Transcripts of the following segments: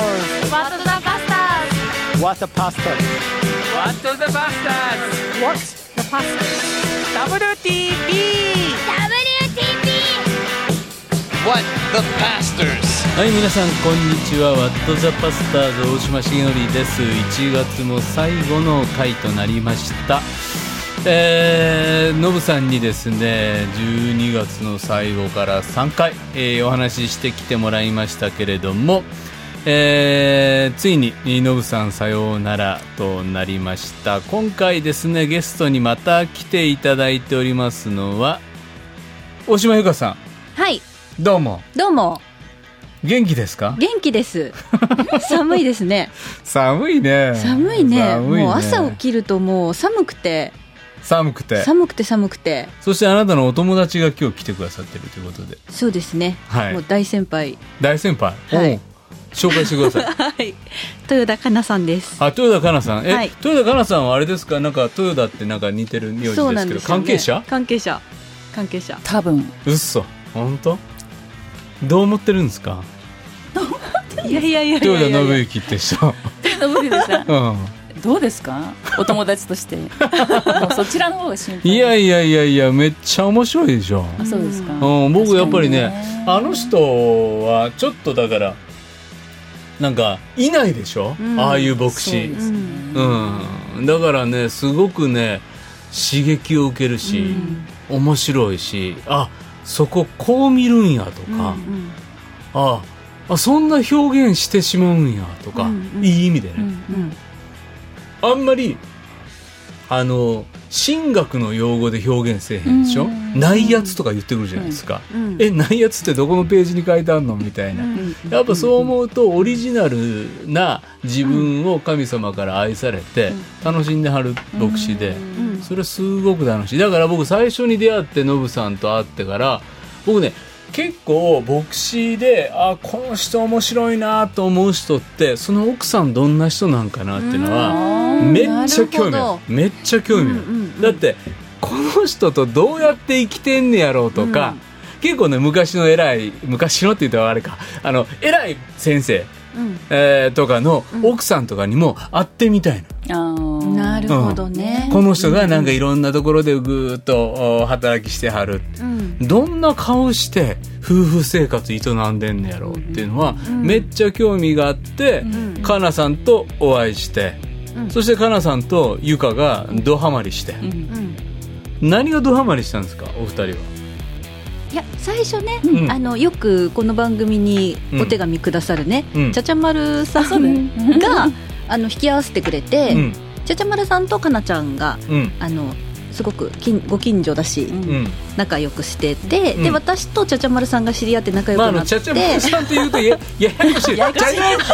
Pastors What the Bastards What a pastor What the Bastards What The Pastors WTP What the Pastors はい皆さんこんにちはワットザパスターズ大島重則です1月も最後の回となりましたえー、ノブさんにですね12月の最後から3回、えーお話ししてきてもらいましたけれども、えーついにノブさんさようならとなりました。今回ですねゲストにまた来ていただいておりますのは大島由香さはい。んどうも。どうも。元気ですか？元気です。寒いですね。寒いね。寒いね。寒いね。もう朝起きるともう寒くて。寒くて。寒くて寒くて。そしてあなたのお友達が今日来てくださってるということで。そうですね、はい。もう大先輩。大先輩、はい紹介してください。はい。豊田香奈さんです。あ豊田香奈さん。え、はい。豊田香奈さんはあれですか？なんか豊田ってなんか似てる名字ですけどね、関係者？関係者。関係者。多分。うっそ本当？どう思ってるんですか？いやいやいやいや豊田いや信之って人。信秀さん。うん。どうですか？お友達として。そちらの方が心配。いやいやいやいやめっちゃ面白いでしょ、あそうですか、うん、僕やっぱりねね。あの人はちょっとだからなんかいないでしょ、うん。ああいう牧師。そうね、うん、だからねすごくね刺激を受けるし、面白いしあそここう見るんやとか、ああそんな表現してしまうんやとか、うんうん。いい意味でね、うん。あんまりあの神学の用語で表現せえへんでしょ、うん。ないやつとか言ってくるじゃないですか、うん。えないやつってどこのページに書いてあるの？みたいな、うん。やっぱそう思うとオリジナルな自分を神様から愛されて楽しんではる牧師でうん。それすごく楽しい。だから僕最初に出会ってノブさんと会ってから僕ね結構牧師であこの人面白いなと思う人ってその奥さんどんな人なんかなっていうのはうん。めっちゃ興味あなるめっちゃ興味ある、うんうんうん。だってこの人とどうやって生きてんねやろうとか、結構ね昔の偉い昔のって言ったらあれか。あの偉い先生、うん。えーとかの奥さんとかにも会ってみたいの、あー。なるほどね、この人がなんかいろんなところでぐーっとお働きしてはる。うん。どんな顔して夫婦生活営んでんねやろうっていうのは、めっちゃ興味があって、かなさんとお会いして、うん。そしてかなさんとゆかがドハマりして、うんうん。何がドハマりしたんですかお二人は？いや最初ね、うん。あのよくこの番組にお手紙くださるね、うん。ちゃちゃまるさんが あの引き合わせてくれて、うん。ちゃちゃまるさんとかなちゃんがうん。あのすごく近ご近所だし、うん。仲良くしてて、うん。で私とちゃちゃまるさんが知り合って仲良まあ、あくなって、のちゃちゃまるさんって言うと やややこしい。ちゃちゃ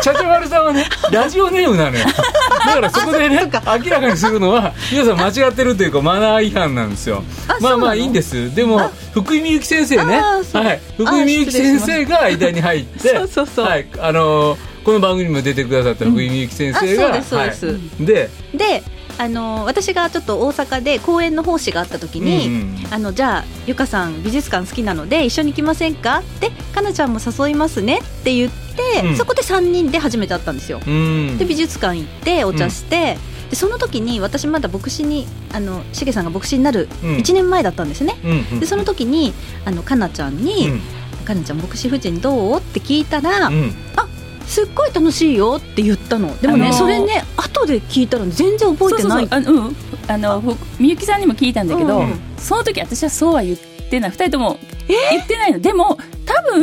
ちゃちゃまるさんはねラジオネームなのよ。だからそこでね明らかにするのは皆さん間違ってるというかマナー違反なんですよ。まあまあいいんです。でも福井みゆき先生ね。はい。福井みゆき先生が間に入ってそうそうそう。はい。あのーこの番組にも出てくださった福井みゆき先生が、あそうですそうです。はい。でであの私がちょっと大阪で公演の奉仕があった時に、うんうんあのじゃあゆかさん美術館好きなので一緒に行きませんか？ってかなちゃんも誘いますねって言って、うん。そこで3人で初めて会ったんですよ、うん。で美術館行ってお茶して、でその時に私まだ牧師にあのしげさんが牧師になるうん。1年前だったんですね、うんうんでその時にあのかなちゃんに、うん。かなちゃん牧師夫人どう？って聞いたら、うんすっごい楽しいよって言ったの。でもね、あのーそれね後で聞いたら全然覚えてない。そうそうあのみゆきさんにも聞いたんだけど、うんその時私はそうは言ってない二人とも言ってないの、でも多分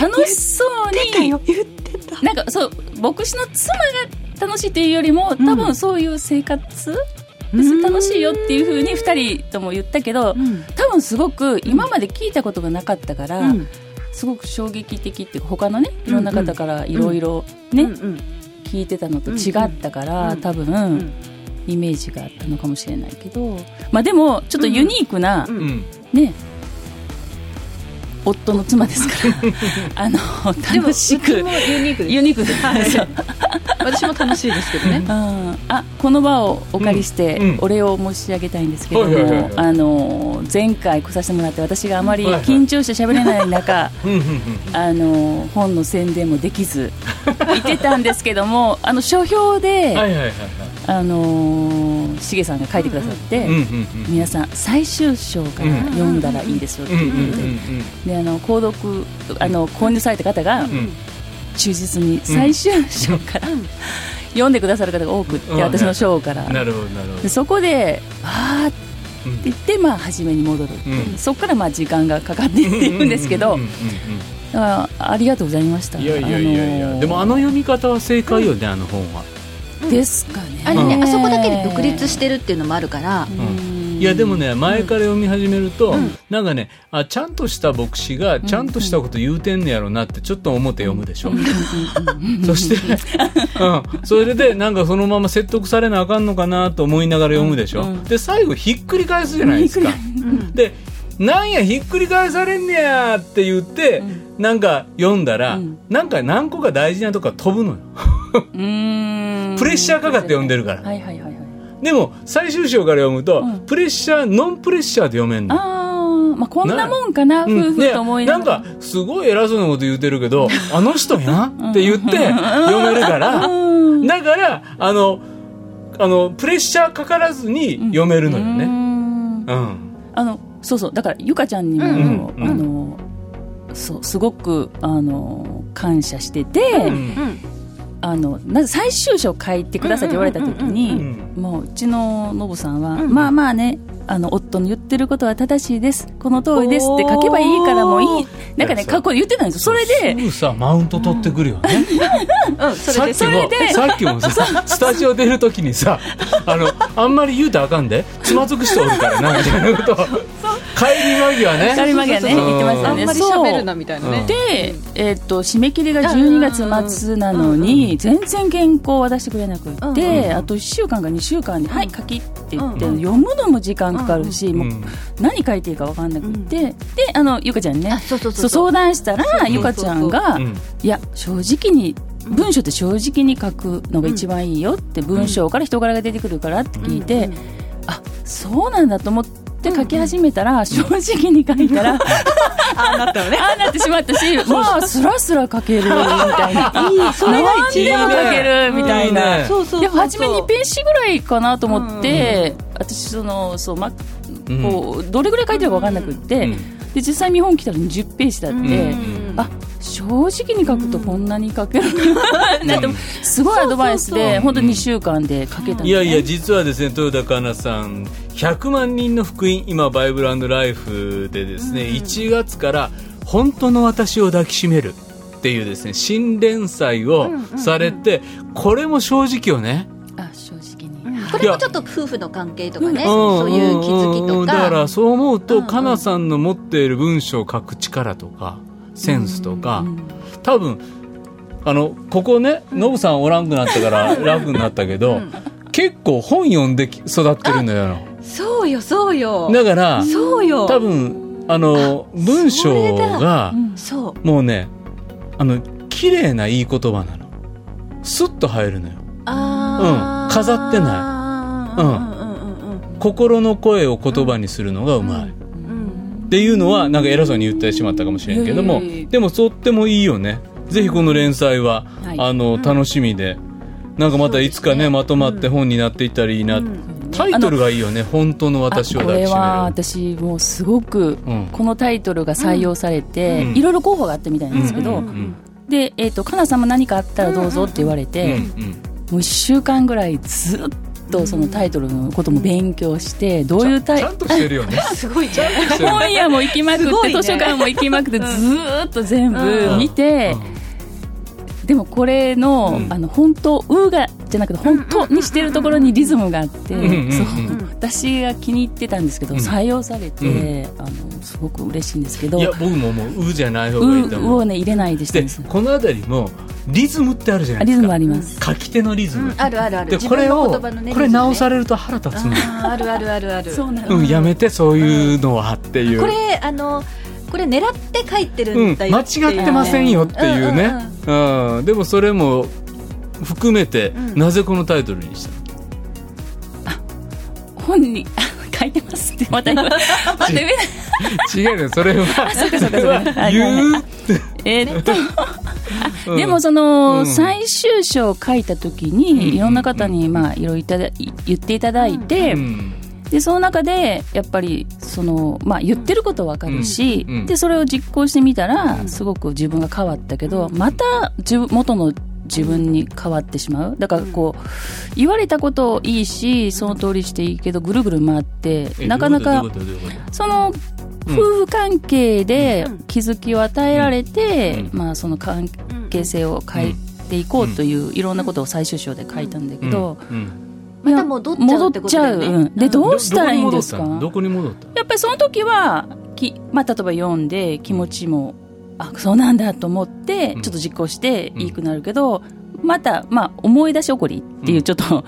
楽しそうに言ってたなんかそう牧師の妻が楽しいっていうよりも多分そういう生活、うん。楽しいよっていうふうに二人とも言ったけど、うん。多分すごく今まで聞いたことがなかったから、うんすごく衝撃的っていうか他のねいろんな方からいろいろね、うんうん。聞いてたのと違ったから、うん多分、んイメージがあったのかもしれないけど。まあでもちょっとユニークな、うん。うん。ね夫の妻ですから。あの楽しく。ユニークです。ユニークで、そう私も楽しいですけどね。ああこの場をお借りしてうん。うん。お礼を申し上げたいんですけれどはいはいはいはい。もあの前回来させてもらって私があまりはいはい。緊張して喋れない中 うんうんうんあの本の宣伝もできず 言ってたんですけどもあの書評で、はいはいはいはい。あのしげさんが書いてくださって、うんうんうん皆さん最終章から読んだらいいですよってうんうんいうことで,、であの購読あの購入された方が忠実に最終章から、読んでくださる方が多くって、うん。私の章から、なるほどなるほど。でそこであーってうん言って、まあ、初めに戻るそこからまあ時間がかかっていっていくんですけど、うんうんうんだからありがとうございました。うんいやいやいや。でもあの読み方は正解よね、あの本はですかねあれね、うんあそこだけで独立してるっていうのもあるから、うんいやでもね前から読み始めると、うん。なんかねあちゃんとした牧師がちゃんとしたこと言うてんねやろなってちょっと思って読むでしょ、そして、うん、それでなんかそのまま説得されなあかんのかなと思いながら読むでしょ、うんうん。で最後ひっくり返すじゃないですか。でなんやひっくり返されんねやって言って、なんか読んだら、うん。なんか何個か大事なとこが飛ぶのよ。プレッシャーかかって読んでるから、はいはいはいはいでも最終章から読むと、うん。プレッシャーノンプレッシャーで読めんのまあこんなもんかなうん夫婦と思いながら、ねなんかすごい偉そうなこと言うてるけどあの人やんって言って読めるから。うん。だからあのあのプレッシャーかからずに読めるのよね。ん。うん。あのそうそう。だからゆかちゃんにも、うん。うん。あのそうすごくあの感謝してて、うんあのなぜ最終章書いてくださいって言われた時に、うんもううちのノブさんは、まあまあねあの夫の言ってることは正しいです。この通りですって書けばいいからもういい。なんかね過去で言ってたんですよ。それで。すぐさマウント取ってくるよね、うん、それで。さっきもさっきもさスタジオ出るときにさあのあんまり言うたらあかんで。つまずく人おるからなみたいなことを帰り間際ね。帰り間際ね言ってましたあんまり喋るなみたいなね。で、えっと締め切りが12月末なのに全然原稿を渡してくれなくって、あと1週間か2週間で「はい書き」って言って、うん読むのも時間かかるし、もううん。何書いていいか分かんなくって、であのゆかちゃんにね相談したらゆかちゃんが、うん。いや正直に文章って正直に書くのが一番いいよって、文章から人柄が出てくるからって聞いて、あそうなんだと思って書き始めたら、正直に書いたら、ああなったのね。ああなってしまったし、まあ、スラスラ書けるみたいな。いい、それが一何でも書けるみたいな。そうそうそう。でも初め2ページぐらいかなと思って、私そのそう、ま、うん。こうどれぐらい書いてるか分かんなくって、うん。で実際見本来たら20ページだって、うん。あ正直に書くとこんなに書けるなって。すごいアドバイスで本当に2週間で書けたね、いやいや実はですね豊田香奈さん100万人の福音今バイブルライフでですね、1月から本当の私を抱きしめるっていうですね新連載をされて、これも正直よね。あ正直に、これもちょっと夫婦の関係とかね、うん。そういう気づきとか。だからそう思うと、うんうん。かなさんの持っている文章を書く力とかセンスとか、多分あのここねノブさんおらんくなったから 楽になったけど、結構本読んでき育ってるのよそうよ、そうよ。だからそうよ。多分あの文章が。もうねあの綺麗ないい言葉なの。スッと入るのよ。うん飾ってない。うん。心の声を言葉にするのがうまい、っていうのはなんか偉そうに言ってしまったかもしれんけどもでもとってもいいよね。ぜひこの連載は、はい。あの楽しみで。なんかまたいつかねまとまって本になっていったらいいな、タイトルがいいよね。本当の私を抱きしめる。は私もうすごくうんこのタイトルが採用されて、うん。いろいろ候補があったみたいなんですけど、で、えー、とかなさんも何かあったらどうぞって言われて、もう1週間ぐらいずっとそのタイトルのことも勉強して、どういうタイちゃんとしてるよね。すごいじゃん。本屋も行きまくって、ね。図書館も行きまくってずーっと全部見て、でもこれの,、うん。あの本当「う」がじゃなくて本当にしてるところにリズムがあって、そう私が気に入ってたんですけど、うん。採用されて、あのすごく嬉しいんですけどいや僕ももう「う」じゃない方うがいいと思う。をね入れないでしたこの辺りもリズムってあるじゃないですか。あリズムあります、書き手のリズム、あるあるある。でこれを、これ直されれると腹立つのあるあるあるある。そうなんうん、やめてそういうのはっていう。これあのこれ狙って書いてるうんん、だよ間違ってませんよっていうね、うんでもそれも含めて、うん。なぜこのタイトルにした？の本に書いてますって。また言うまた言えない違うよそれは。そうかそうかそう言うえーっと。うん。でもその、うん。最終章を書いた時に、うん。いろんな方にまあいろいろ言っていただいて、うんでその中でやっぱりその、まあ、言ってることわかるし、うんうんでそれを実行してみたらすごく自分が変わったけどまた自分元の自分に変わってしまう。だからこう言われたこといいしその通りしていいけどぐるぐる回ってえなかなかそのうん。夫婦関係で気づきを与えられて、うん。まあ、その関係性を変えていこうといういろんなことを最終章で書いたんだけど、とうんまた戻っちゃうってことだよね。う。うん。でどうしたらいいんですか？どこに戻ったの？やっぱりその時はき、まあ、例えば読んで気持ちもあそうなんだと思ってうん。ちょっと実行していいくなるけど、また、まあ、思い出し起こりっていうちょっと、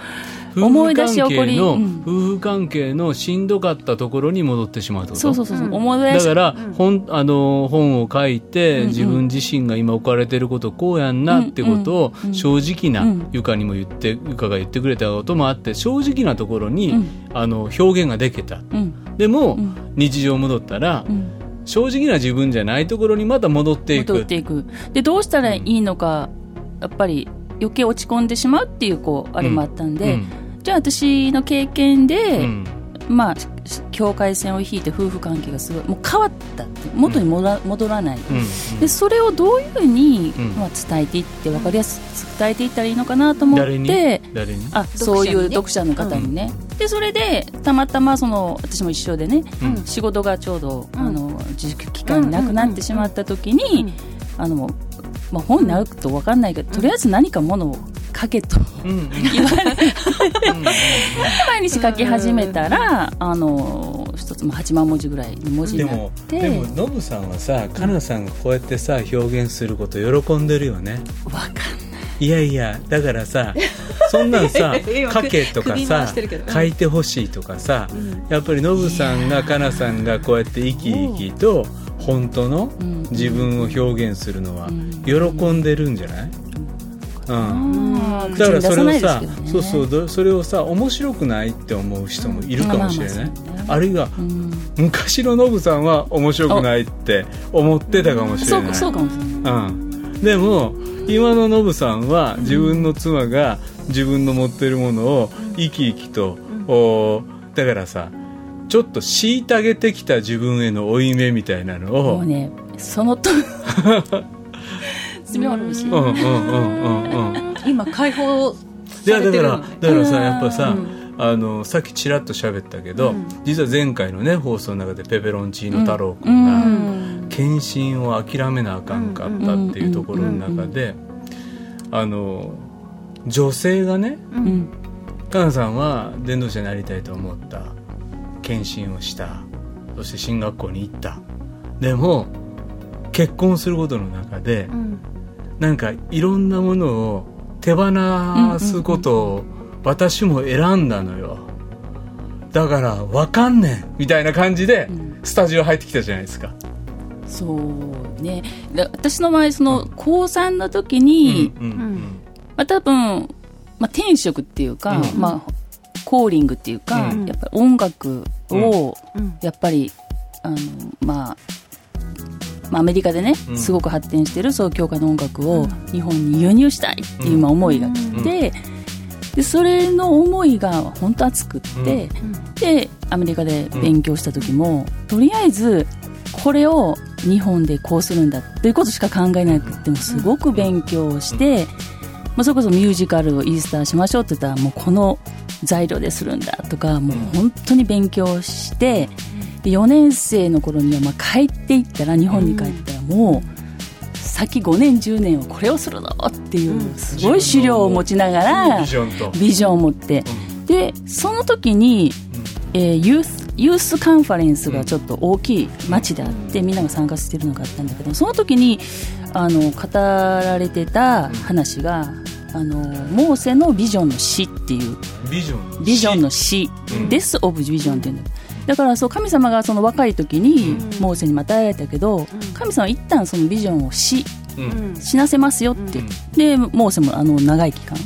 思い出し起こり。の、うん。夫婦関係のしんどかったところに戻ってしまうと。そうそうそうそう、うん。思い出しだから、うん。本あの本を書いて、自分自身が今置かれてることこうやんなってことを、正直な、うん。ゆかにも言ってゆかが言ってくれたこともあって正直なところに、うん。あの表現ができた。うん。でも、うん。日常戻ったら、うん。正直な自分じゃないところにまた戻っていく。戻っていく。でどうしたらいいのかやっぱり余計落ち込んでしまうっていうこうあれもあったんで、うんじゃあ私の経験で、うん。まあ境界線を引いて夫婦関係がすごいもう変わったって元に戻ら,、戻らない。うんでそれをどういうふうに、うん。まあ、伝えていって分かりやすく伝えていったらいいのかなと思っ誰に？て誰に？あそういう読者の方にね、でそれでたまたまその私も一緒でね、うん。仕事がちょうど、うん。あの自粛期間になくなってしまった時に、あのまあ、本になると分かんないけど、とりあえず何かものを書けと。うんうん。言われ毎日書き始めたらあの一つも8万文字ぐらいの文字でになっもて。でもノブさんはさかなさんがこうやってさ表現すること喜んでるよね。分かんない。いやいやだからさそんなんさ 今書けとか首さ書いてほしいとかさやっぱりノブさんがかなさんがこうやって生き生きと本当のうん。自分を表現するのはうん。喜んでるんじゃない？うん。だからそれをさね。そうそうどそれをさ面白くないって思う人もいるかもしれない。まあまあまあね。あるいはうん。昔のノブさんは面白くないって思ってたかもしれない。そうかそうかもしれない。うん、でも今のノブさんは自分の妻が自分の持ってるものを生き生きと、おだからさちょっと虐げてきた自分への負い目みたいなのをもうねそのと 爪あるしうんうんうんうんうん。今解放いされやだからだからさやっぱさ、うん。あのさっきちらっと喋ったけど、うん。実は前回のね放送の中でペペロンチーノ太郎う君が、ん。献身を諦めなあかんかったっていうところの中で、あの女性がねうん。かなさんは伝道者になりたいと思った。献身をした。そして進学校に行った。でも結婚することの中でうんなんかいろんなものを手放すことを私も選んだのよ。だからわかんねん。みたいな感じでうん。スタジオ入ってきたじゃないですか、そうね。で私の場合その高3の時に、うんうんまあ、多分、まあ、天職っていうか、うん。まあ、コーリングっていうか、うん。やっぱり音楽を、うん。やっぱりあの、まあまあ、アメリカでね、うん。すごく発展してるそう教会の音楽を日本に輸入したいっていうまあ思いがあって、でそれの思いが本当熱くって、でアメリカで勉強した時も、とりあえずこれを日本でこうするんだということしか考えなくてもすごく勉強して、まあ、それこそミュージカルをイースターしましょうって言ったらもうこの材料でするんだとかもう本当に勉強してで4年生の頃にはまあ帰っていったら日本に帰ったらもう先5年10年はこれをするのっていうすごい資料を持ちながらビジョンを持って。でその時に、えーユースユースカンファレンスがちょっと大きい街であってみんなが参加してるのがあったんだけどその時にあの語られてた話があのモーセのビジョンの死っていう。ビジョンビジョンの死、うん。デス・オブ・ビジョンっていうんだだからそう神様がその若い時にモーセにまたえられたけど、神様は一旦そのビジョンを死うん。死なせますよって、でモーセもあの長い期間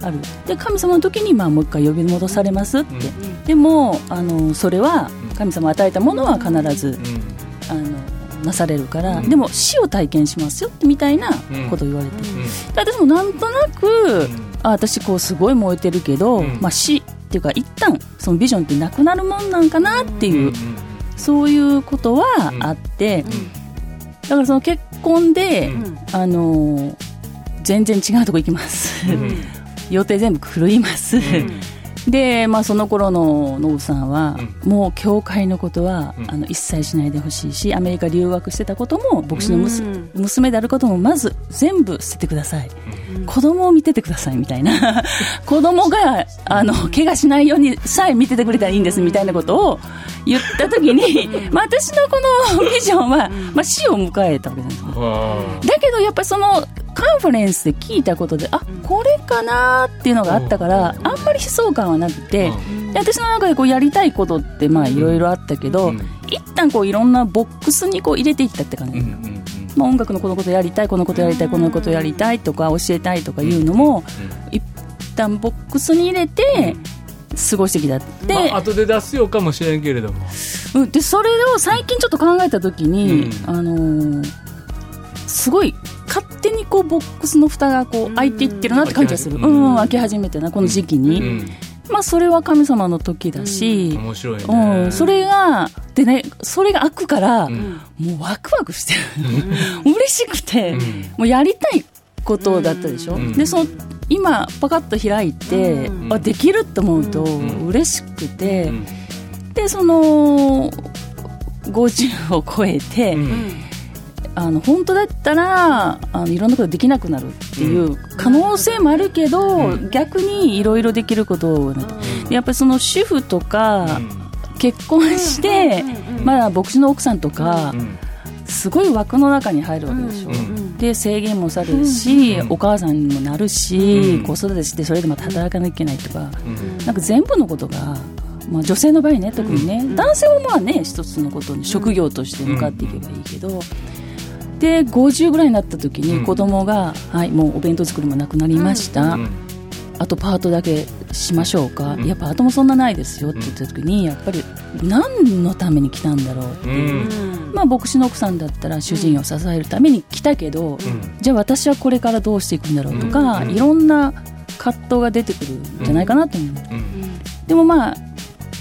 うん。ある。で神様の時にまあもう一回呼び戻されますって、うん。でもあのそれは神様与えたものは必ずあのなされるから、うん。でも死を体験しますよみたいなことを言われて、うん。で私もなんとなく、あ私こうすごい燃えてるけど、うん。まあ、死っていうか一旦そのビジョンってなくなるもんなんかなっていう、うんそういうことはあって、だからその結婚で、うん。あのー全然違うとこ行きます、うん。予定全部狂います、で、まあ、その頃のノブさんは、もう教会のことは、うん。あの一切しないでほしいしアメリカ留学してたことも牧師のむす、うん。娘であることもまず全部捨ててください、子供を見ててくださいみたいな。子供があの怪我しないようにさえ見ててくれたらいいんですみたいなことを言った時に、まあ、私のこの ビジョンは、まあ、死を迎えたわけですわだけどやっぱりそのカンファレンスで聞いたことであこれかなっていうのがあったからあんまり悲壮感はなくてで私の中でこうやりたいことってまあいろいろあったけどうん。一旦こういろんなボックスにこう入れていったって感じ、まあ、音楽のこのことやりたいこのことやりたいこのことやりたいとか教えたいとかいうのも一旦ボックスに入れて過ごしてきたって、まあ後で出すようかもしれんけれども。うん。でそれを最近ちょっと考えた時に、うん。あのーすごい勝手にこうボックスの蓋がこう開いていってるなって感じがする、ううんん開け始めてなこの時期に、うん。まあそれは神様の時だし、面白いね。うん。それがでねそれが開くから、ん。もうワクワクしてる、嬉しくて、うん。もうやりたいことだったでしょ、うん。でその今パカッと開いて、ん。あできると思うとん。嬉しくて、うん。でその50を超えて、うんあの本当だったらあのいろんなことできなくなるっていう可能性もあるけど、うん。逆にいろいろできることを、やっぱりその主婦とか、結婚して、まだ牧師の奥さんとか、うん。すごい枠の中に入るわけでしょ、んで制限もされるし、うんお母さんにもなるし、うん子育てしてそれでまた働かなきゃいけないとか、うんなんか全部のことが、まあ、女性の場合ね特にね、男性はまあね一つのことに職業として向かっていけばいいけど、で50ぐらいになった時うん。に子供が、はいもうお弁当作りもなくなりました、うん。あとパートだけしましょうか、うん。いやパートもそんなないですよって言った時にやっぱり何のために来たんだろうってういう、ん。まあ、牧師の奥さんだったら主人を支えるために来たけど、うん。じゃあ私はこれからどうしていくんだろうとか、うん。いろんな葛藤が出てくるんじゃないかなと思う、うん。でもまあ、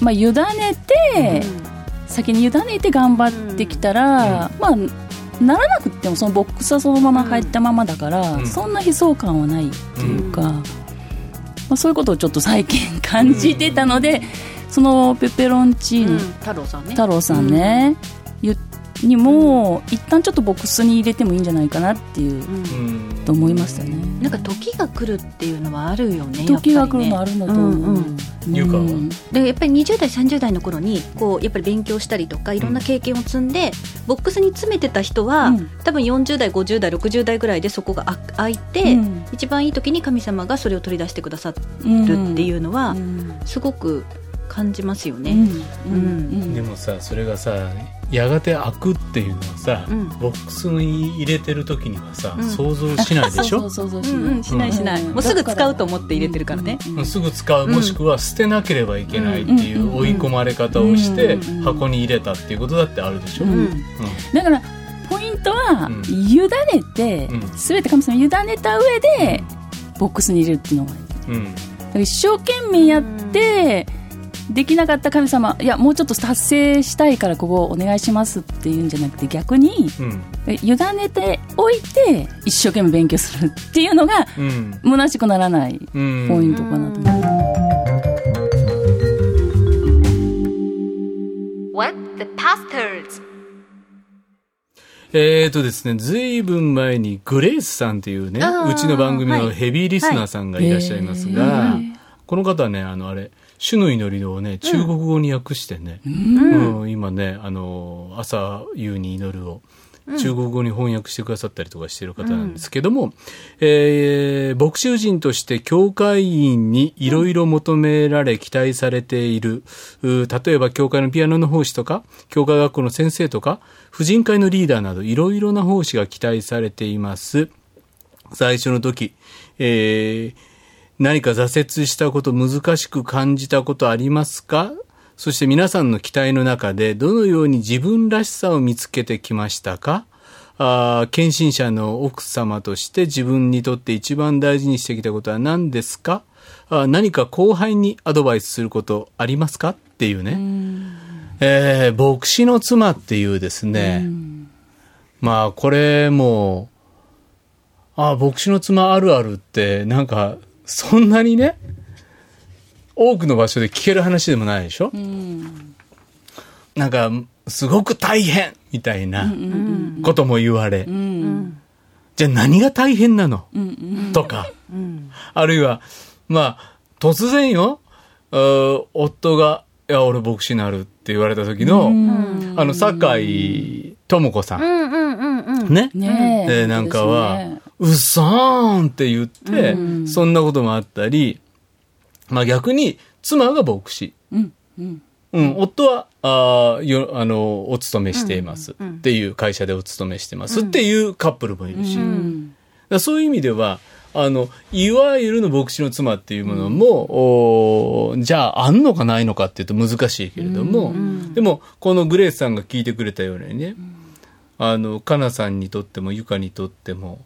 まあ、委ねて、先に委ねて頑張ってきたら、まあならなくってもそのボックスはそのまま入ったままだから、うん。そんな悲壮感はないっていうか、まあ、そういうことをちょっと最近感じてたので、そのペペロンチーノ、太郎さんね。太郎さんね、ゆにも一旦ちょっとボックスに入れてもいいんじゃないかなっていう、うん。と思いましたね。なんか時が来るっていうのはあるよね時が来やっぱりね。るのあるんだと思う。うんうん。ゆかは？うん。でやっぱり20代30代の頃にこうやっぱり勉強したりとかいろんな経験を積んで、ボックスに詰めてた人は、うん。多分40代50代60代ぐらいでそこがあ開いて、うん。一番いい時に神様がそれを取り出してくださるっていうのは、うん。すごく感じますよね。うん。うん。でもさそれがさやがて開くっていうのはさ、うん。ボックスに入れてる時にはさ、うん。想像しないでしょ？そうそうそうん。うん、しないしない、うん。もうすぐ使うと思って入れてるからね。うすぐ使う。もしくは捨てなければいけないっていう追い込まれ方をしてうん。箱に入れたっていうことだってあるでしょ、だからポイントはうん。委ねて、うん。全て神様に委ねた上でボックスに入れるっていうのがうん。一生懸命やって、できなかった神様いやもうちょっと達成したいからここお願いしますっていうんじゃなくて逆にうん。委ねておいて一生懸命勉強するっていうのがうん。虚しくならないうんポイントかなと思う。What the pastors? えーとですね、ずいぶん前にグレイスさんっていうね、うちの番組のヘビーリスナーさんがいらっしゃいますが、この方はね、あの、あれ、主の祈りをね、中国語に訳してね、うん。今ね、あの、朝夕に祈るを中国語に翻訳してくださったりとかしている方なんですけども、えー牧師夫人として教会員にいろいろ求められ期待されている、う例えば教会のピアノの奉仕とか、教会学校の先生とか、婦人会のリーダーなどいろいろな奉仕が期待されています。最初の時、えー何か挫折したこと、難しく感じたことありますか？そして皆さんの期待の中でどのように自分らしさを見つけてきましたか？あー献身者の奥様として自分にとって一番大事にしてきたことは何ですか？あー何か後輩にアドバイスすることありますか？っていうね。えー牧師の妻っていうですね、まあこれも、ああ、牧師の妻あるあるって、なんか、そんなにね、多くの場所で聞ける話でもないでしょ、なんか、すごく大変みたいなことも言われ、じゃあ何が大変なの、とか、あるいは、まあ、突然よ、夫が、いや、俺牧師になるって言われた時の、あの、酒井智子さん。うんうんうんうん。ね。ねえ。で、なんかはうっそーんって言って、そんなこともあったり、まあ逆に、妻が牧師。うん。うん。うん、夫は、あーよ、あの、お勤めしています。っていう会社でお勤めしてます。っていうカップルもいるし。だそういう意味では、あの、いわゆるの牧師の妻っていうものも、おーじゃあ、あんのかないのかっていうと難しいけれども、でも、このグレースさんが聞いてくれたようにね、あの、かなさんにとっても、ゆかにとっても、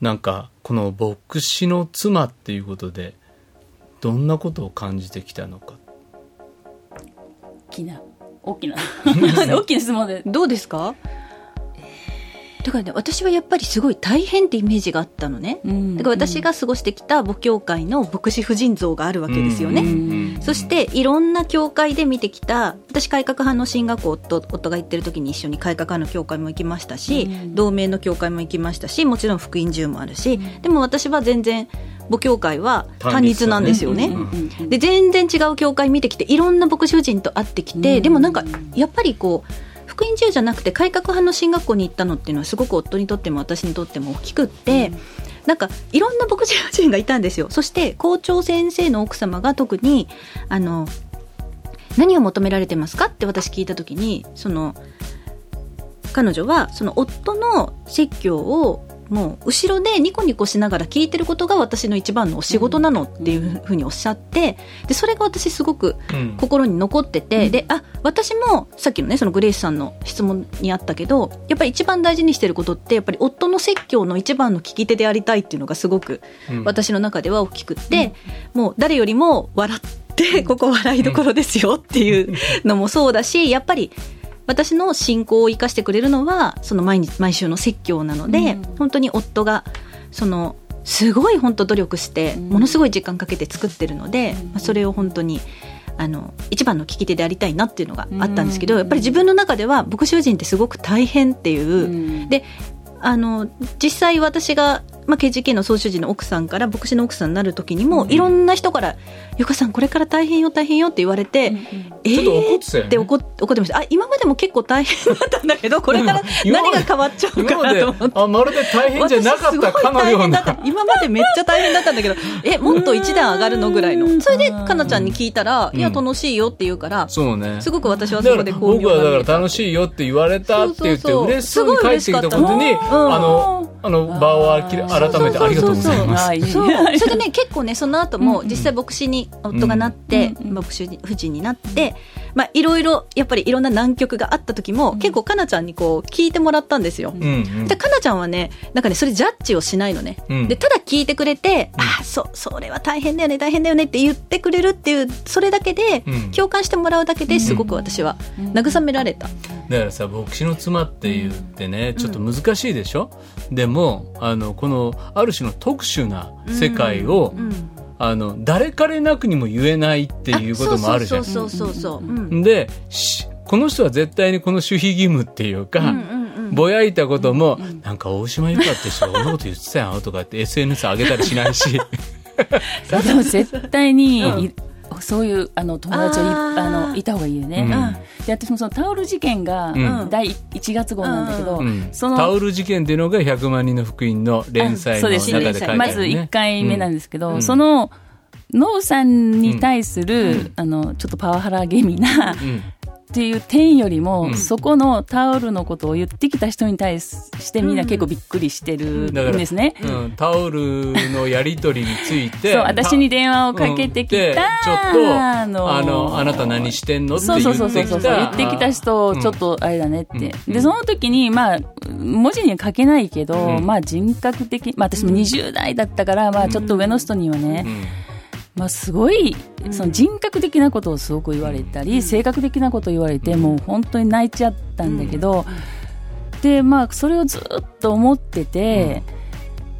なんか、この牧師の妻っていうことで、どんなことを感じてきたのか。大きな、大きな、大きな質問で。どうですか？だからね、私はやっぱりすごい大変ってイメージがあったのね。うんだから私が過ごしてきた母教会の牧師婦人像があるわけですよね。うんそしていろんな教会で見てきた私改革派の進学校と夫が行ってる時に一緒に改革派の教会も行きましたし、同盟の教会も行きましたしもちろん福音中もあるし、でも私は全然母教会は単立なんですよね。で全然違う教会見てきていろんな牧師婦人と会ってきて、でもなんかやっぱりこう福音中じゃなくて改革派の進学校に行ったのっていうのはすごく夫にとっても私にとっても大きくって、なんかいろんな牧師婦人がいたんですよ。そして校長先生の奥様が特にあの何を求められてますかって私聞いた時にその彼女はその夫の説教をもう後ろでニコニコしながら聞いてることが私の一番のお仕事なのっていうふうにおっしゃってでそれが私すごくうん。心に残ってて、であ私もさっきのねそのグレイスさんの質問にあったけどやっぱり一番大事にしてることってやっぱり夫の説教の一番の聞き手でありたいっていうのがすごくうん。私の中では大きくって、もう誰よりも笑ってここ笑いどころですよっていうのもそうだしやっぱり私の信仰を生かしてくれるのはその毎日毎週の説教なので、本当に夫がそのすごい本当努力してものすごい時間かけて作ってるので、まあ、それを本当にあの一番の聞き手でありたいなっていうのがあったんですけど、やっぱり自分の中では牧師夫人ってすごく大変っていう、であの実際私が、まあ、KGK の総主事の奥さんから牧師の奥さんになる時にも、いろんな人から「ゆかさんこれから大変よ大変よ」って言われて「えちょっと怒ーって怒ってました。あ今までも結構大変だったんだけどこれから何が変わっちゃうかなと思って。あまるで大変じゃなかったかのような今までめっちゃ大変だったんだけど えもっと一段上がるのぐらいのそれでかなちゃんに聞いたら「いや楽しいよ」って言うからそうね。すごく私はそこで巧僕はだから楽しいよって言われたって言って嬉しそうに帰ってきたことにあのあの場をあきら改めてありがとうございます。はいそう。それでね結構ねその後も実際牧師に夫がなって、牧師夫人になって、まあいろいろやっぱりいろんな難局があった時も、結構かなちゃんにこう聞いてもらったんですよ。うんうん。でかなちゃんはねなんかねそれジャッジをしないのね、うん。でただ聞いてくれて、ああそそれは大変だよね大変だよねって言ってくれるっていうそれだけで、うん。共感してもらうだけですごく私は慰められた、だからさ牧師の妻って言ってねちょっと難しいでしょ、でもあのこのある種の特殊な世界を、あの誰彼なくにも言えないっていうこともあるじゃん。そうそうそうそうでしこの人は絶対にこの守秘義務っていうか、うんうんぼやいたことも、なんか大島由香って人がこん。なこと言ってたよとかって SNS 上げたりしないしでも絶対に、いそういうあの友達はいあのいた方がいいよね、うん。で私もそのタオル事件がうん。第1月号なんだけど、うん。そのタオル事件っていうのが100万人の福音の連載のそうです中で書いてある、ね、まず1回目なんですけど、うん。そのノウさんに対する、あのちょっとパワハラ気味な、うんっていう点よりも、うん。そこのタオルのことを言ってきた人に対してみんな結構びっくりしてるんですね。うん、タオルのやり取りについてそう、私に電話をかけてきうん。ちょっとあのあなた何してんの？ってそう言そうそうそうってきた言ってきた人をちょっとあれだねって、うん。でその時にまあ文字には書けないけど、うん。まあ人格的まあ私も20代だったから、まあちょっと上の人にはね、うんまあすごいその人格的なことをすごく言われたり、性格的なことを言われてもう本当に泣いちゃったんだけど、でまあそれをずっと思ってて、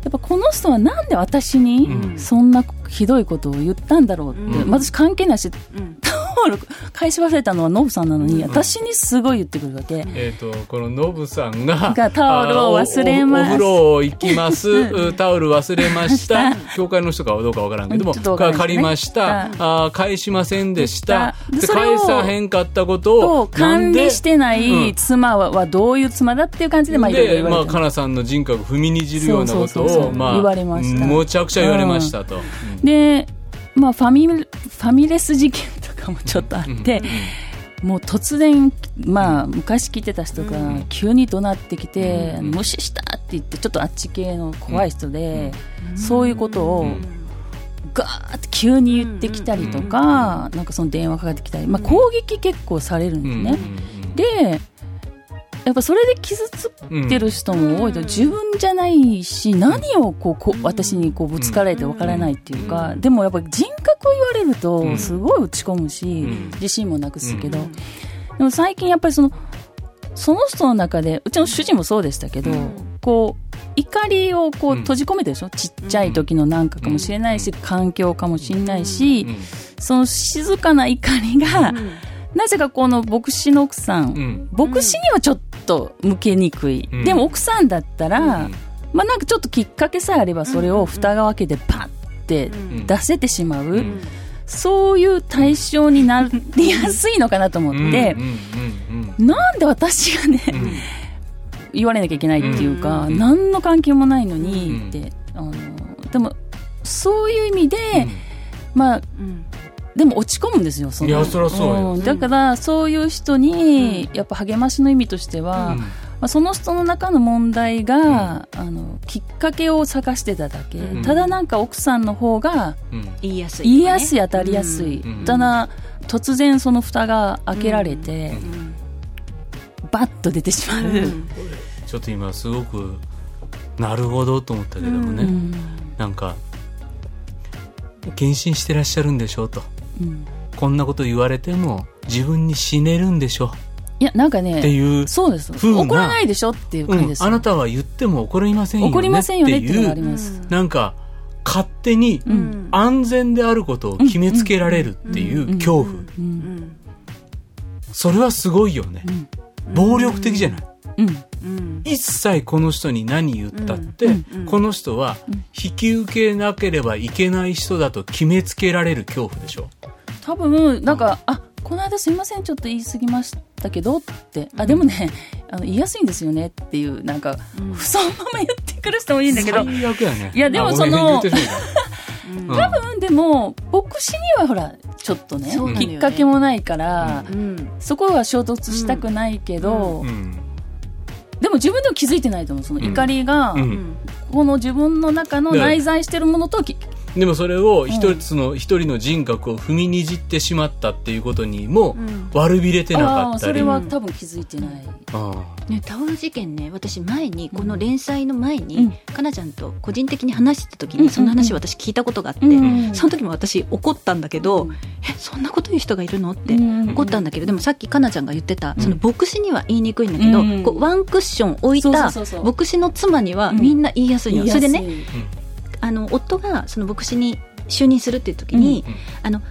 やっぱこの人はなんで私にうん。そんなひどいことを言ったんだろうって、うん。まあ私関係ないしうんタオル返し忘れたのはノブさんなのに、私にすごい言ってくるわけ。えー、とこのノブさんががタオルを忘れます。あお風呂行きます。うタオル忘れました。教会の人かどうかわからんけども、借りました。あ返しませんでした。返さへんかったこととを管理してなうん。い妻ははどういう妻だっていう感じでまあいろい言われたかなさんの人格踏みにじるようなことを、まあ、言われました。むちゃくちゃ言われましたと。で、まあ、ファミファミレス事件とかもちょっとあって、もう突然、まあ、昔聞いてた人が急に怒鳴ってきて、無視したって言ってちょっとあっち系の怖い人で、そういうことをガーって急に言ってきたりとか、なんかその電話かかってきたり、まあ、攻撃結構されるんですね。でやっぱそれで傷ついてる人も多いと自分じゃないし何をこうこう私にこうぶつかられてわからないっていうかでもやっぱ人格を言われるとすごい落ち込むしん。自信もなくすけど。でも最近やっぱりそのその人の中でうちの主人もそうでしたけどこう怒りをこう閉じ込めてるでしょ？ちっちゃい時のなんかかもしれないし環境かもしれないしその静かな怒りがなぜかこの牧師の奥さん、ん。牧師にはちょっと向けにくい、うん。でも奥さんだったら、まあなんかちょっときっかけさえあればそれを蓋が開けてパッて出せてしまう、そういう対象になりやすいのかなと思って、うん。うん。うん。うん。なんで私がね、言われなきゃいけないっていうか、何の関係もないのにって、あのでもそういう意味で、まあでも落ち込むんですよその。いやそりゃそうよ。ん。だからそういう人にやっぱ励ましの意味としては、まあ、その人の中の問題が、あのきっかけを探してただけ、ん。ただなんか奥さんの方がうん。言いやすい、言いやすい当たりやすい、うん。ただ突然その蓋が開けられて、バッと出てしまう、ちょっと今すごくなるほどと思ったけどもね、うん。なんか献身してらっしゃるんでしょうとうん。こんなこと言われても自分に死ねるんでしょ。いやなんかってねいう、そうです。怒らないでしょっていううん感じです、あなたは言っても怒りませんよね。怒りませんよねっていうのがあります、なんか勝手にん。安全であることを決めつけられるっていう恐怖。うん。それはすごいよね。暴力的じゃない。うん一切この人に何言ったって、この人は引き受けなければいけない人だと決めつけられる恐怖でしょ。多分なんか、あこの間すいませんちょっと言い過ぎましたけどって。あでもねあの言いやすいんですよねっていうなんか、そのまま言ってくる人もいいんだけど。ね。いやでもあその 多分でも牧師にはほらちょっとねね。きっかけもないから、うん。そこは衝突したくないけど、うん。うんでも自分でも気づいてないと思う。その怒りが、うん。この自分の中の内在してるものときでもそれを一つの一人の人格を踏みにじってしまったっていうことにも悪びれてなあかったり。あそれは多分気づいてない、あね、タオル事件ね私前にこの連載の前に、うん。かなちゃんと個人的に話してた時に、うん。その話を私聞いたことがあって、うん。その時も私怒ったんだけど、えそんなこと言う人がいるの？ってうん。怒ったんだけどでもさっきかなちゃんが言ってたその牧師には言いにくいんだけど、うん。こうワンクッション置いた牧師の妻にはうんみんな言いやすいの。よ、それでねあの夫がその牧師に就任するっていう時に、うんあの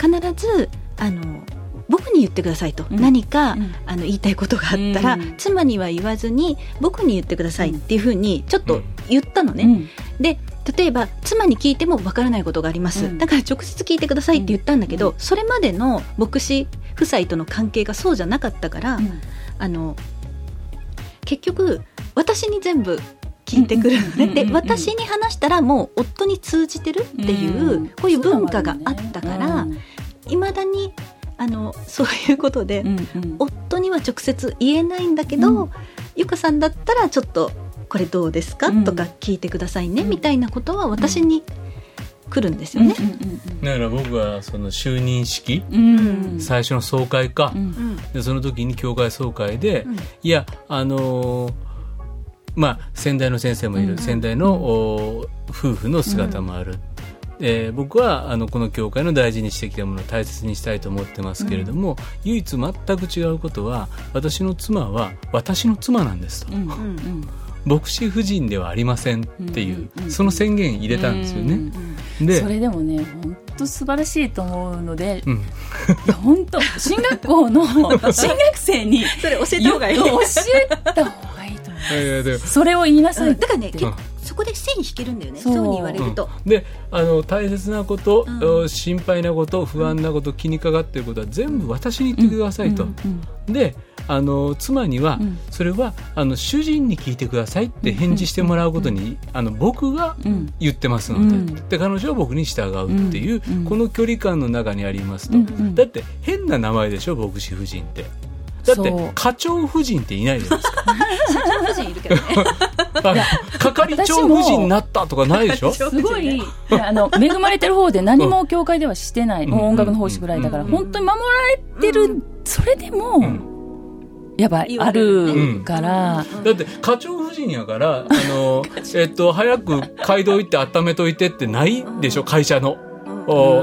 必ずあの僕に言ってくださいと、うん。何か、うん。あの言いたいことがあったら、うん。妻には言わずに僕に言ってくださいっていうふうにちょっと言ったのね、うん。で例えば妻に聞いてもわからないことがあります、うん。だから直接聞いてくださいって言ったんだけど、それまでの牧師夫妻との関係がそうじゃなかったから、うん。あの結局私に全部聞いてくるのね、でうんうんうんうん。私に話したらもう夫に通じてるっていう、うんこういう文化があったからうんいま、未だにあの そういうことで、うんうん。夫には直接言えないんだけど、うん。ゆかさんだったらちょっとこれどうですか、うんとか聞いてくださいね、うん。みたいなことは私に来るんですよね。だから僕はその就任式うん。うん最初の総会か、うんうん。でその時に教会総会で、うん。いやあのーまあ先代の先生もいる、うん。先代のお夫婦の姿もある、えー僕はあのこの教会の大事にしてきたものを大切にしたいと思ってますけれども、唯一全く違うことは私の妻は私の妻なんですと、うんうん牧師夫人ではありませんっていう、うんその宣言入れたんですよね。でそれでもね本当素晴らしいと思うので、うん。本当進学校の 進学生にそれ教えた方がいい。よ教えた方がそれを言いなさい。だからね、けうん。そこで線引けるんだよね。そそううに言われると。であの大切なこと、うん。お心配なこと不安なこと、気にかかっていることは全部私に言ってくださいと、うん。うん。であの妻には、うん。それはあの主人に聞いてくださいって返事してもらうことに、あの僕がうん。言ってますので,、うん。で彼女は僕に従うっていう、うん。この距離感の中にありますと、うん。うん。だって変な名前でしょ牧師夫人ってだって課長夫人っていないじゃないですか。社長夫人いるけどね。係長夫人になったとかないでしょ？すごい。いやあの恵まれてる方で何も教会ではしてない、うん。もう音楽の奉仕ぐらいだから、うん。本当に守られてる、それでも、ん。やっぱ言わあれる。から、だって課長夫人やから、あの、えっと、早く街道行って温めといてってないでしょ、会社の。お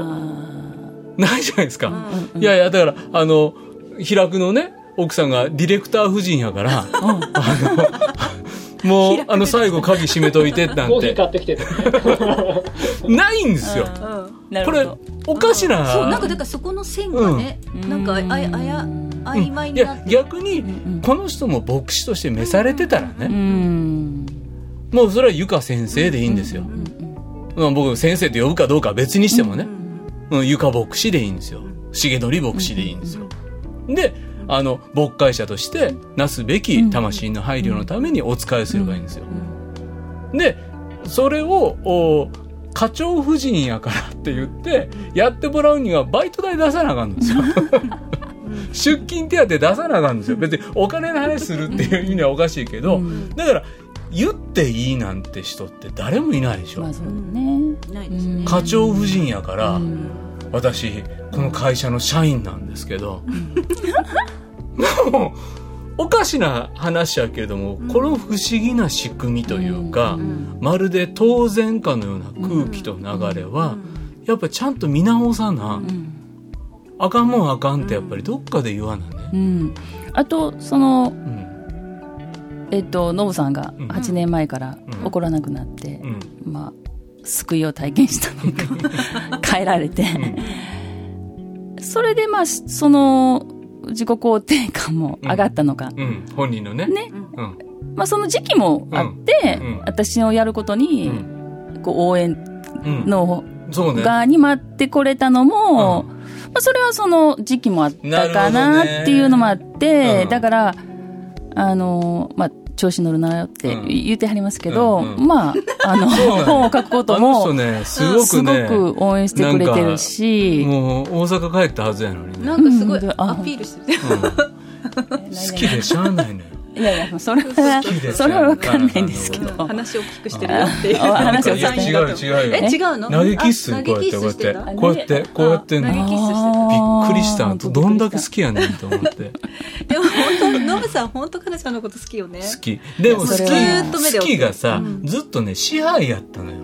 ないじゃないですか。いやいや、だから、あの、開くのね、奥さんがディレクター夫人やから、あの、もう、あの、最後鍵閉めといてなんて、買ってきてね。ないんですよ。これなるほど、おかしな。そう、なんかだからそこの線がね、なんかあや、あや、曖昧いや、になって。逆にん、この人も牧師として召されてたらうね、ん。もうそれはゆか先生でいいんですよ。まあ、僕先生と呼ぶかどうかは別にしてもね、うん、ゆか牧師でいいんですよ。重則牧師でいいんですよ、であの牧会者としてなすべき魂の配慮のためにお仕えすればいいんですよ、でそれをお課長夫人やからって言ってやってもらうにはバイト代出さなあかんんですよ。出勤手当出さなあかんんですよ。別にお金の話するっていう意味ではおかしいけど、だから言っていいなんて人って誰もいないでしょ、まあそうだね。ないですね。課長夫人やから、うん私この会社の社員なんですけど、もうおかしな話やけれども、この不思議な仕組みというか、まるで当然かのような空気と流れは、やっぱちゃんと見直さな、あかんもんあかんってやっぱりどっかで言わなね。うん。あとそのうん。えっとノブさんがうん。8年前からうん。怒らなくなって、うん。まあ救いを体験したのか 変えられて、それでまあその自己肯定感も上がったのか、うん、本人のね。ね。うん。まあその時期もあって、私のやることに、こう応援うん、のそうね。側に待ってこれたのも、まあ、それはその時期もあったかなっていうのもあって、うん。だから、あの、まあ、調子乗るなよってうん言ってはりますけど、うんうんまあ、あの、本を書くことも、人ね、すごくね、すごく応援してくれてるし、もう大阪帰ったはずやのにね。なんかすごいアピールしてる。好きでしゃあないのよ。いやいや、それはそれはわかんないんですけあど。話を大きくしてるよっていう。あ話を違う違うよ。え、違うの？投げキッスあこうやって。こうやってこうやってこうやってんの。投げキッスしてた。びっくりした。どんだけ好きやねんと思って。でも本当、ノブさん本当彼女のこと好きよね。好き。でも好き。好きがさずっとね支配やったのよ。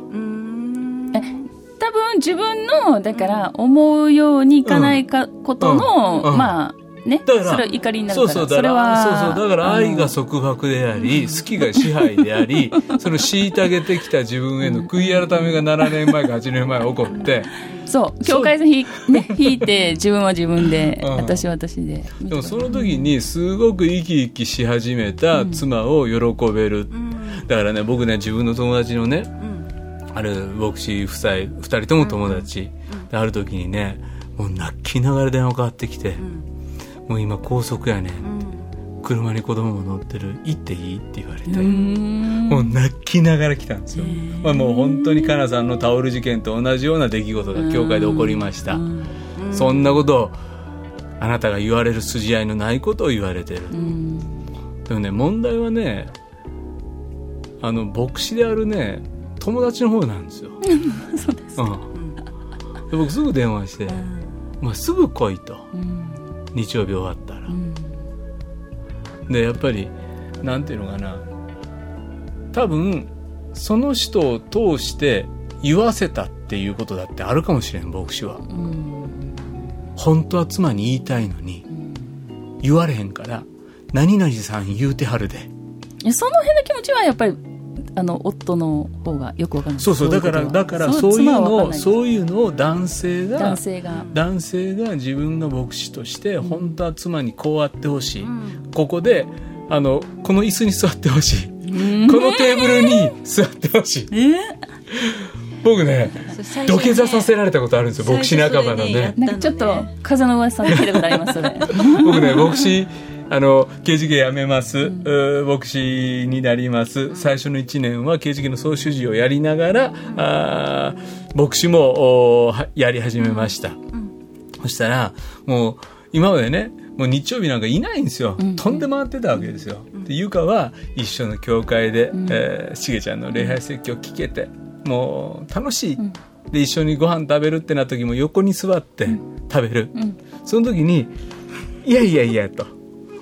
多分自分の、だから、思うようにいかないか、ことの、うん。うん。まあ、ね、だからそれは怒りになるから、そうそうだからそうそうだから愛があ束縛であり好きが支配であり その虐げてきた自分への悔い改めが7年前か8年前起こって。のそう、境界線引い,、ね、引いて、自分は自分で、うん。私は私で。でもその時にすごく生き生きし始めた妻を喜べる、だからね僕ね自分の友達のねある牧師夫妻2人とも友達、である時にねもう泣きながら電話かかってきて、もう今高速やねん、車に子供も乗ってる行っていいって言われて、もう泣きながら来たんですよ、まあ、もう本当にかなさんのタオル事件と同じような出来事が教会で起こりました、そんなことをあなたが言われる筋合いのないことを言われてる、でもね問題はねあの牧師であるね友達の方なんですよ。そうです、うん、で僕すぐ電話して「まあ、すぐ来い」と、日曜日終わったら、でやっぱりなんていうのかな。多分その人を通して言わせたっていうことだってあるかもしれん牧師は、本当は妻に言いたいのに、言われへんから何々さん言うてはるで。その辺の気持ちはやっぱりあの夫の方がよくわかんない。そうそうだからだからそういうのをそういうのを男性が男性が。男性が自分が牧師として本当は妻にこうあってほしい、ここであのこの椅子に座ってほしい、このテーブルに座ってほしい、僕ね土下座させられたことあるんですよ牧師仲間のね。なんかちょっと風の噂聞いたことありますそれ。僕ね牧師あの刑事系辞めます、うん、牧師になります。最初の1年は刑事系の総主事をやりながら、うん、あ牧師もやり始めました、うん、そしたらもう今までねもう日曜日なんかいないんですよ、飛ん。で回ってたわけですよ、でゆかは一緒の教会で、うん。えー、しげちゃんの礼拝説教聞けてもう楽しい、で一緒にご飯食べるってなった時も横に座って食べる、その時に「いやいやいや」と。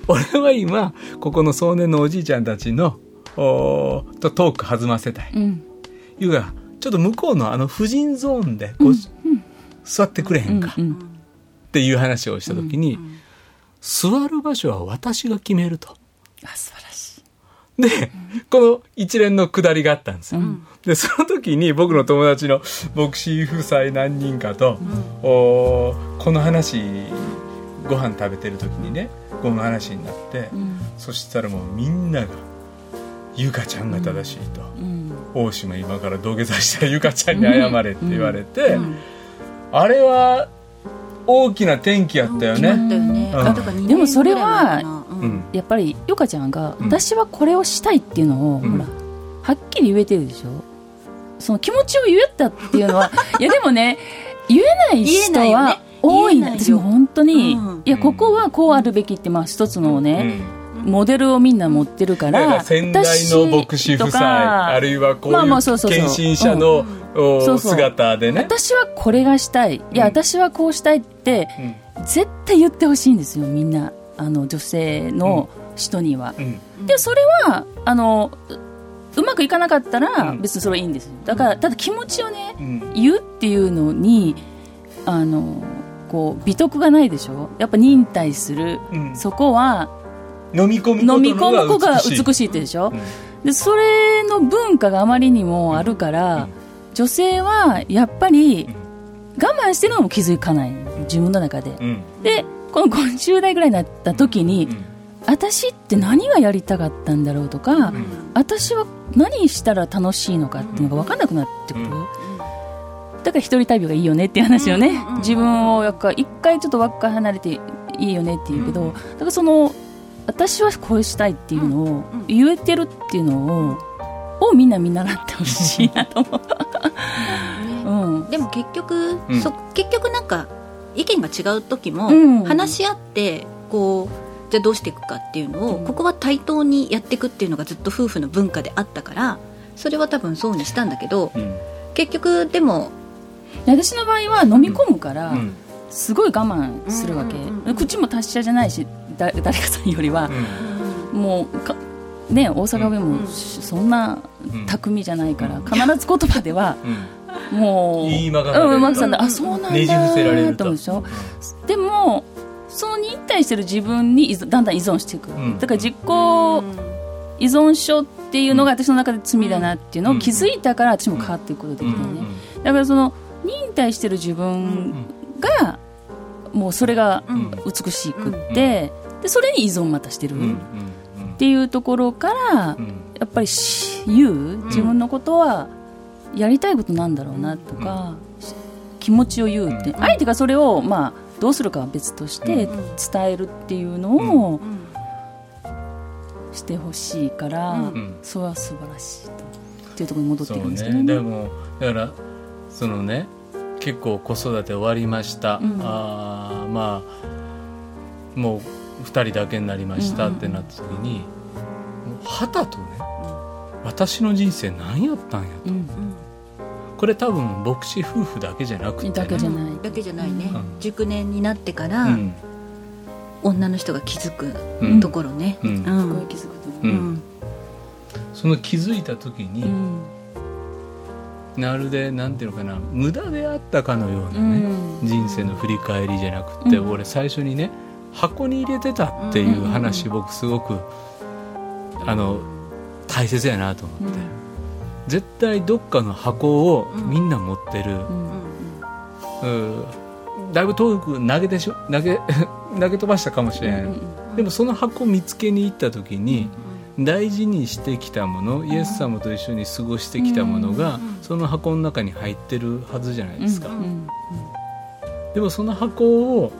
俺は今ここの壮年のおじいちゃんたちのおとトーク弾ませたい、うん、いうがちょっと向こうのあの婦人ゾーンでこう、うんうん、座ってくれへんか、うんうん、っていう話をした時に、うんうん、座る場所は私が決めると。あ素晴らしい。で、この一連のくだりがあったんですよ。でその時に僕の友達の牧師夫妻何人かと、おこの話ご飯食べてる時にねこの話になって、うん、そしたらもうみんなが「ゆかちゃんが正しいと」うん、大島今から土下座したゆかちゃんに謝れ」って言われて、うん、あれは大きな転機やったよね。ね。でもそれは、やっぱりゆかちゃんが、私はこれをしたいっていうのを、ほらはっきり言えてるでしょ。その気持ちを言えたっていうのは いやでもね言えない人は多いな私も本当に、うん、いやここはこうあるべきってまあ一つのね、うん、モデルをみんな持ってるから先代の牧師夫妻あるいはこういう献身者の姿でね。私はこれがしたい。いや、私はこうしたいって、絶対言ってほしいんですよみんな。あの女性の人には、でそれはあのうまくいかなかったら別にそれはいいんですだからただ気持ちをね、言うっていうのにあのこう美徳がないでしょ？やっぱ忍耐する、うん、そこは飲み込む飲み込む子が美しい。ってでしょ、うん、でそれの文化があまりにもあるから、うん、女性はやっぱり我慢してるのも気づかない自分の中で、でこの50代ぐらいになった時に、私って何がやりたかったんだろうとか、私は何したら楽しいのかっていうのが分かんなくなってくる、だから一人旅がいいよねっていう話をね、自分をやっぱ一回ちょっと輪っか離れていいよねって言うけど、だからその私はこうしたいっていうのを言えてるっていうのををみんな見習ってほしいなと思う、うん、でも結局、うん。そ結局なんか意見が違う時もうん。話し合ってこうじゃあどうしていくかっていうのを、うん。ここは対等にやっていくっていうのがずっと夫婦の文化であったからそれは多分そうにしたんだけどうん。結局でも私の場合は飲み込むから、うん。すごい我慢するわけ、うんうんうん口も達者じゃないしだ誰かさんよりは、もうかね大阪弁もそんなうん。巧みじゃないから、必ず言葉ではうん。もう言いまがられるうんうまくさんだあそうなんだねじ伏せられると。と思うでしょ？でもその忍耐してる自分にだんだん依存していく、ん。だから実行依存症っていうのが私の中で罪だなっていうのを気づいたから私も変わっていくことができたよね、だからその忍耐してる自分がもうそれが美しくって、でそれに依存またしてる、っていうところからうん。やっぱりし言う自分のことはやりたいことなんだろうなとか、気持ちを言うって、相手がそれを、まあ、どうするかは別として伝えるっていうのをしてほしいから、ん。それは素晴らしいと。っていうところに戻ってそうるんですけどね。ね。でもだからそのね結構子育て終わりました、うん。あーまあもう2人だけになりましたってなった時に、もうはたとね、私の人生何やったんやと、うんこれ多分牧師夫婦だけじゃなくて、ね、だけじゃない、だけじゃないね、うん。熟年になってから、うん。女の人が気づくうん。ところね、うん。うん。すごい気づくとう思う。んん。その気づいた時に、う。うんなるでなんていうのかな。無駄であったかのようなね、うん。人生の振り返りじゃなくて、うん。俺最初にね箱に入れてたっていう話、僕すごくあの大切やなと思って、絶対どっかの箱をみんな持ってる、うん。だいぶ遠く投げてしょ投げ 投げ飛ばしたかもしれない、でもその箱を見つけに行った時に、大事にしてきたものイエス様と一緒に過ごしてきたものが、その箱の中に入ってるはずじゃないですか、うんでもその箱を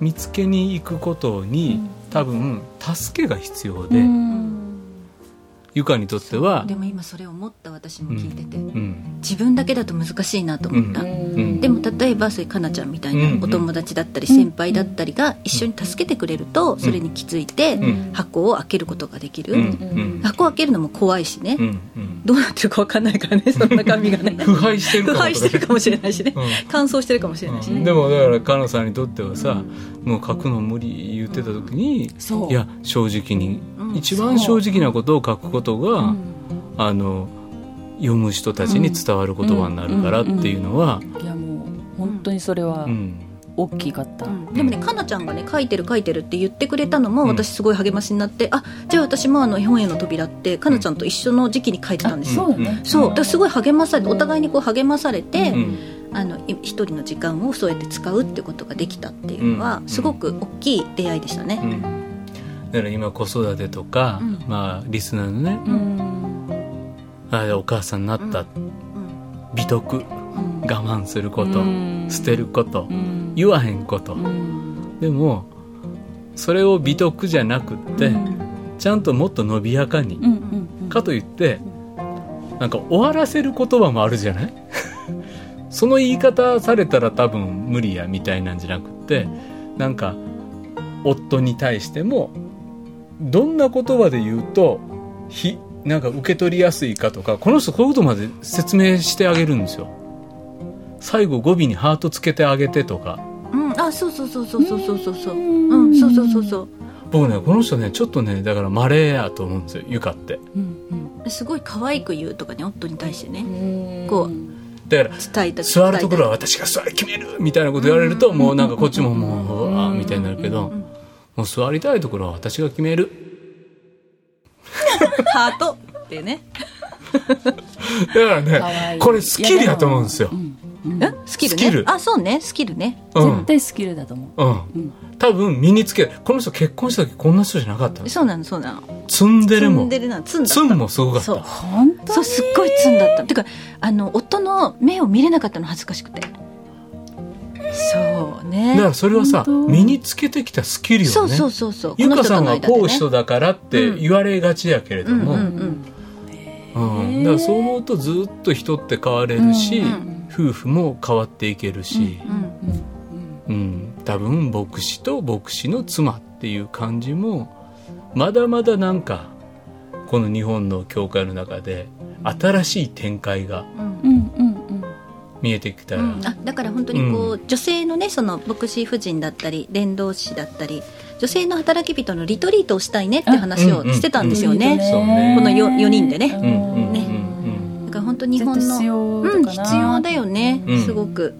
見つけに行くことに、多分助けが必要で、ゆかにとってはでも今それを思った私も聞いてて、うん。自分だけだと難しいなと思った、うん。でも例えばそういうかなちゃんみたいなお友達だったり先輩だったりが一緒に助けてくれるとそれに気づいてん。箱を開けることができる、うん。うん。箱を開けるのも怖いしね、うん。うん。どうなってるか分かんないからね そんな紙がね。腐敗してるか腐も敗してるかもしれないしね、うん。乾燥してるかもしれないしね、でもだからかなさんにとってはさ、もう書くの無理言ってた時に、そう。いや正直に、うん。一番正直なことを書くことが、あの読む人たちに伝わる言葉になるからっていうのは、いやもう本当にそれはうん。大きかった、うん。でもねかなちゃんがね書いてる書いてるって言ってくれたのも私すごい励ましになって、あじゃあ私もあの本への扉ってかなちゃんと一緒の時期に書いてたんですよ、そうね、そう。だからすごい励まされてお互いにこう励まされて、うん。あのい一人の時間をそうやって使うってことができたっていうのは、うん。すごく大きい出会いでしたね、うんだから今子育てとか、うん。まあリスナーのね、うん。あお母さんになった、美徳我慢すること、うん。捨てること、うん。言わへんこと、うん。でもそれを美徳じゃなくって、ちゃんともっと伸びやかに、うんうんうん。かといってなんか終わらせる言葉もあるじゃない？その言い方されたら多分無理やみたいなんじゃなくってなんか夫に対してもどんな言葉で言うとひなんか受け取りやすいかとかこの人こういうことまで説明してあげるんですよ。最後語尾にハートつけてあげてとか。うんあそうそうそうそうそうそうそう。そううんそうそうそうそう。僕ねこの人ねちょっとねだからマレーやと思うんですよゆかって。すごい可愛く言うとかね夫に対してね。うん。こう。だから伝えた座るところは私が座り決めるみたいなこと言われるともうなんかこっちももううわーみたいになるけどもう座りたいところは私が決める。ハート。ってね。だからかねこれスキルやと思うんですよ。え？スキルね？スキル。あそうね。スキルね。うん。絶対スキルだと思う。うん。多分身につけこの人結婚した時こんな人じゃなかったの。そうなのそうなの。ツンデレも。ツンデレなのツンだったツンもすごかっそうた本当そうすっごいツンだった。てかあの夫の目を見れなかったの恥ずかしくて。そうね。だからそれはさ身につけてきたスキルよね。そうそうそうそう。ゆかさんはこう人だからって言われがちやけれども、うんうんうん、だからそう思うとずっと人って変われるし、うん夫婦も変わっていけるし、うん。うん。多分牧師と牧師の妻っていう感じもまだまだなんかこの日本の教会の中で新しい展開がうん。うんうんうん見えてきた。ら、うん。あだから本当にこう、女性のねその牧師夫人だったり伝道師だったり女性の働き人のリトリートをしたいねって話をしてたんですよね、うん。うん。そうね。この 4, 4人でね、だから本当日本の必要うん必要だよね、うん。すごく。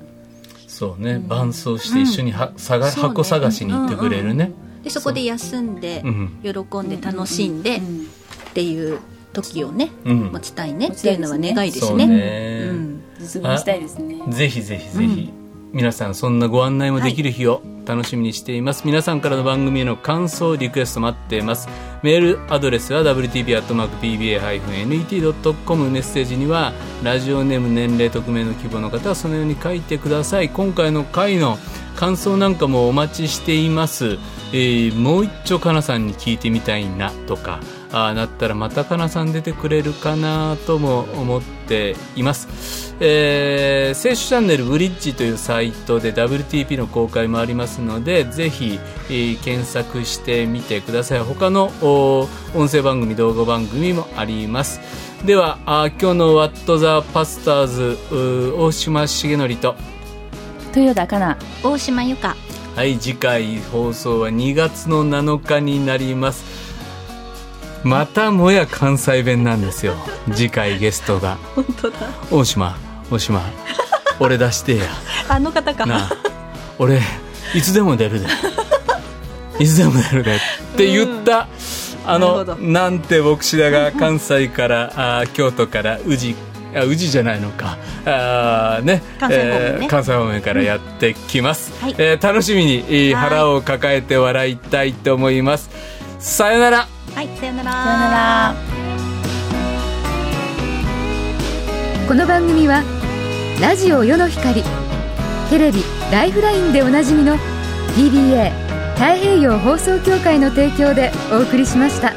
そうね。伴走して一緒には、うね。箱探しに行ってくれるね、でそこで休んでうん。喜んで楽しんでっていう時をねうん。持ちたいねっていうのは願いですそうねね、うん実現したいですね。ぜひぜひぜひ、皆さんそんなご案内もできる日を楽しみにしています。皆さんからの番組への感想リクエスト待っています。メールアドレスは wtb.pba-net.com メッセージにはラジオネーム年齢匿名の希望の方はそのように書いてください。今回の回の感想なんかもお待ちしています、えーもう一丁かなさんに聞いてみたいなとかああなったらまたかなさん出てくれるかなとも思っています、えー、聖書チャンネルブリッジというサイトで WTP の公開もありますのでぜひ、えー検索してみてください。他のお音声番組動画番組もあります。ではあー今日の「ワット・ザ・パスターズ」うー大島重則と。豊田かな大島由香。はい次回放送は2月の7日になりますまたもや関西弁なんですよ。次回ゲストが。本当だ。大島大島。俺出してや。あの方か。なあ。俺いつでも出るで。いつでも出るで。って言った、あなるほのど。なんて牧師だが関西からあー京都から宇治あ宇治じゃないのか。あーね。関西方面ね。えー関西方面からやってきます、はい。えー楽しみに、腹を抱えて笑いたいと思いますさよなら。はいさよなら。さよなら。この番組はラジオ世の光テレビ「ライフライン」でおなじみの PBA 太平洋放送協会の提供でお送りしました。